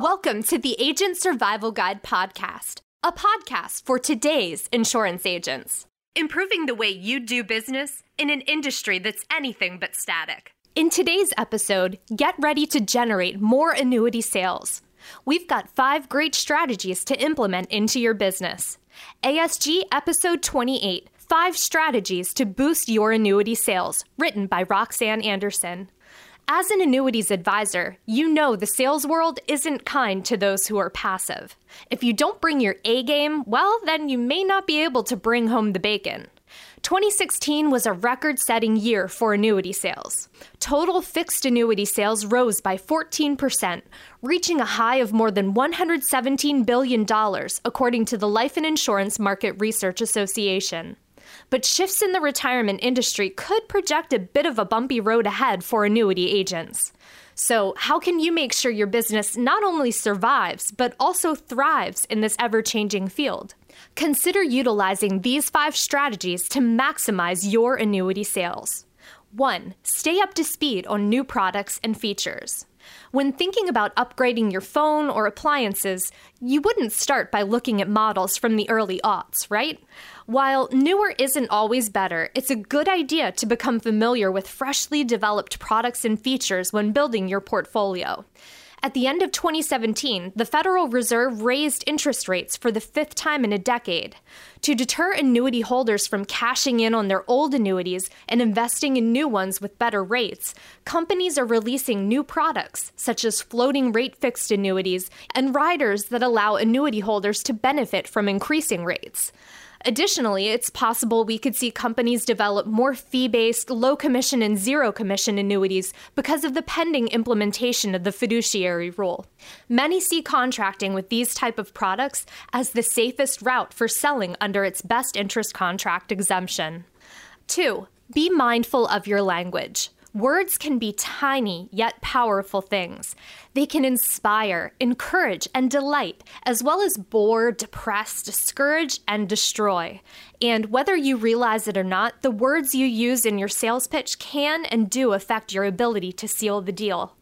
Welcome to the Agent Survival Guide podcast, a podcast for today's insurance agents, improving the way you do business in an industry that's anything but static. In today's episode, get ready to generate more annuity sales. We've got five great strategies to implement into your business. ASG Episode 28 Five Strategies to Boost Your Annuity Sales, written by Roxanne Anderson. As an annuities advisor, you know the sales world isn't kind to those who are passive. If you don't bring your A game, well, then you may not be able to bring home the bacon. 2016 was a record setting year for annuity sales. Total fixed annuity sales rose by 14%, reaching a high of more than $117 billion, according to the Life and Insurance Market Research Association. But shifts in the retirement industry could project a bit of a bumpy road ahead for annuity agents. So, how can you make sure your business not only survives, but also thrives in this ever changing field? Consider utilizing these five strategies to maximize your annuity sales. 1. Stay up to speed on new products and features. When thinking about upgrading your phone or appliances, you wouldn't start by looking at models from the early aughts, right? While newer isn't always better, it's a good idea to become familiar with freshly developed products and features when building your portfolio. At the end of 2017, the Federal Reserve raised interest rates for the fifth time in a decade. To deter annuity holders from cashing in on their old annuities and investing in new ones with better rates, companies are releasing new products, such as floating rate fixed annuities and riders that allow annuity holders to benefit from increasing rates. Additionally, it's possible we could see companies develop more fee based, low commission, and zero commission annuities because of the pending implementation of the fiduciary rule. Many see contracting with these type of products as the safest route for selling under its best interest contract exemption. 2. Be mindful of your language. Words can be tiny yet powerful things. They can inspire, encourage, and delight, as well as bore, depress, discourage, and destroy. And whether you realize it or not, the words you use in your sales pitch can and do affect your ability to seal the deal.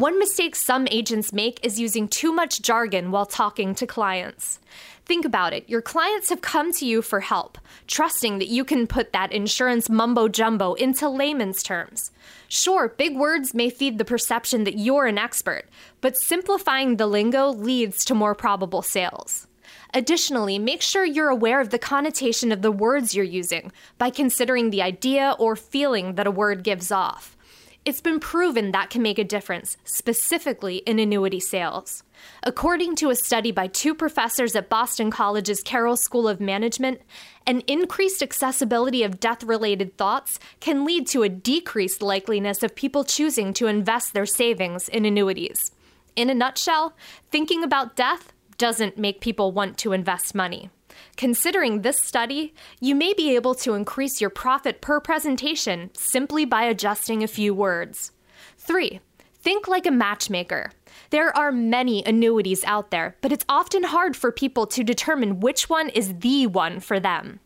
One mistake some agents make is using too much jargon while talking to clients. Think about it. Your clients have come to you for help, trusting that you can put that insurance mumbo jumbo into layman's terms. Sure, big words may feed the perception that you're an expert, but simplifying the lingo leads to more probable sales. Additionally, make sure you're aware of the connotation of the words you're using by considering the idea or feeling that a word gives off. It's been proven that can make a difference, specifically in annuity sales. According to a study by two professors at Boston College's Carroll School of Management, an increased accessibility of death related thoughts can lead to a decreased likeliness of people choosing to invest their savings in annuities. In a nutshell, thinking about death doesn't make people want to invest money. Considering this study, you may be able to increase your profit per presentation simply by adjusting a few words. 3. Think like a matchmaker. There are many annuities out there, but it's often hard for people to determine which one is the one for them.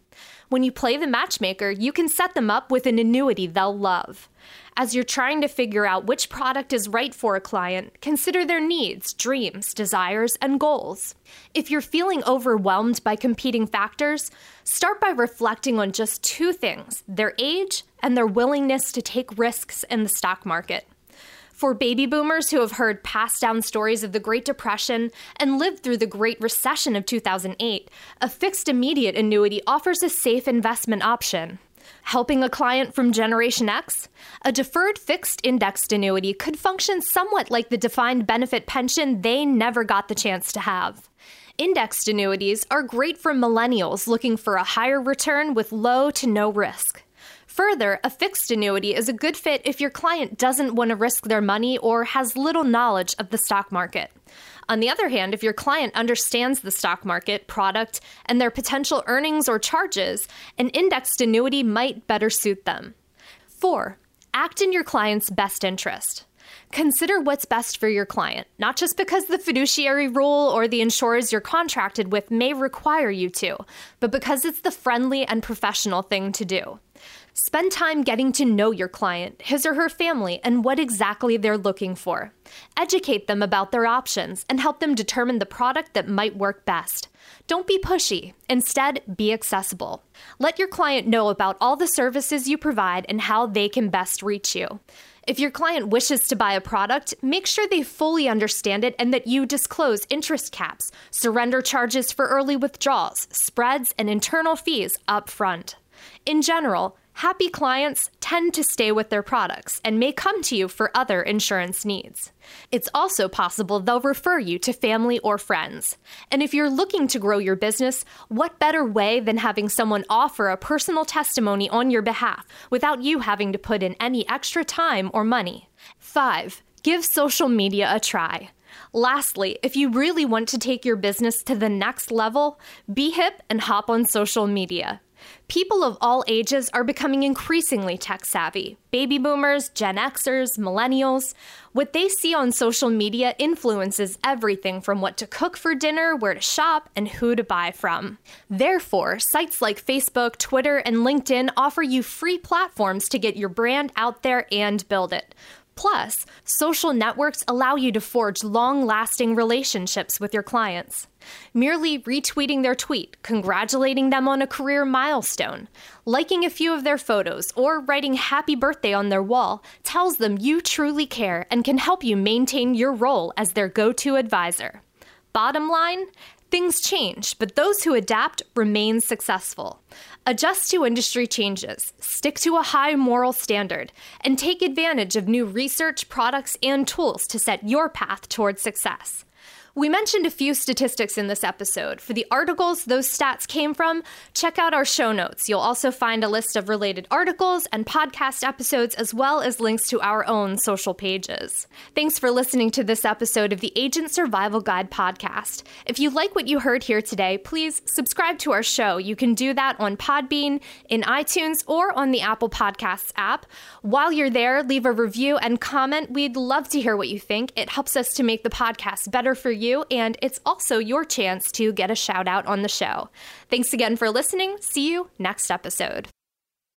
When you play the matchmaker, you can set them up with an annuity they'll love. As you're trying to figure out which product is right for a client, consider their needs, dreams, desires, and goals. If you're feeling overwhelmed by competing factors, start by reflecting on just two things their age and their willingness to take risks in the stock market. For baby boomers who have heard passed down stories of the Great Depression and lived through the Great Recession of 2008, a fixed immediate annuity offers a safe investment option. Helping a client from Generation X? A deferred fixed indexed annuity could function somewhat like the defined benefit pension they never got the chance to have. Indexed annuities are great for millennials looking for a higher return with low to no risk. Further, a fixed annuity is a good fit if your client doesn't want to risk their money or has little knowledge of the stock market. On the other hand, if your client understands the stock market, product, and their potential earnings or charges, an indexed annuity might better suit them. 4. Act in your client's best interest. Consider what's best for your client, not just because the fiduciary rule or the insurers you're contracted with may require you to, but because it's the friendly and professional thing to do. Spend time getting to know your client, his or her family, and what exactly they're looking for. Educate them about their options and help them determine the product that might work best. Don't be pushy. Instead, be accessible. Let your client know about all the services you provide and how they can best reach you. If your client wishes to buy a product, make sure they fully understand it and that you disclose interest caps, surrender charges for early withdrawals, spreads, and internal fees up front. In general, happy clients tend to stay with their products and may come to you for other insurance needs. It's also possible they'll refer you to family or friends. And if you're looking to grow your business, what better way than having someone offer a personal testimony on your behalf without you having to put in any extra time or money? 5. Give social media a try. Lastly, if you really want to take your business to the next level, be hip and hop on social media. People of all ages are becoming increasingly tech savvy baby boomers, Gen Xers, millennials. What they see on social media influences everything from what to cook for dinner, where to shop, and who to buy from. Therefore, sites like Facebook, Twitter, and LinkedIn offer you free platforms to get your brand out there and build it. Plus, social networks allow you to forge long lasting relationships with your clients. Merely retweeting their tweet, congratulating them on a career milestone, liking a few of their photos, or writing happy birthday on their wall tells them you truly care and can help you maintain your role as their go to advisor. Bottom line, Things change, but those who adapt remain successful. Adjust to industry changes, stick to a high moral standard, and take advantage of new research, products, and tools to set your path towards success. We mentioned a few statistics in this episode. For the articles those stats came from, check out our show notes. You'll also find a list of related articles and podcast episodes, as well as links to our own social pages. Thanks for listening to this episode of the Agent Survival Guide podcast. If you like what you heard here today, please subscribe to our show. You can do that on Podbean, in iTunes, or on the Apple Podcasts app. While you're there, leave a review and comment. We'd love to hear what you think. It helps us to make the podcast better for you you, and it's also your chance to get a shout out on the show. Thanks again for listening. See you next episode.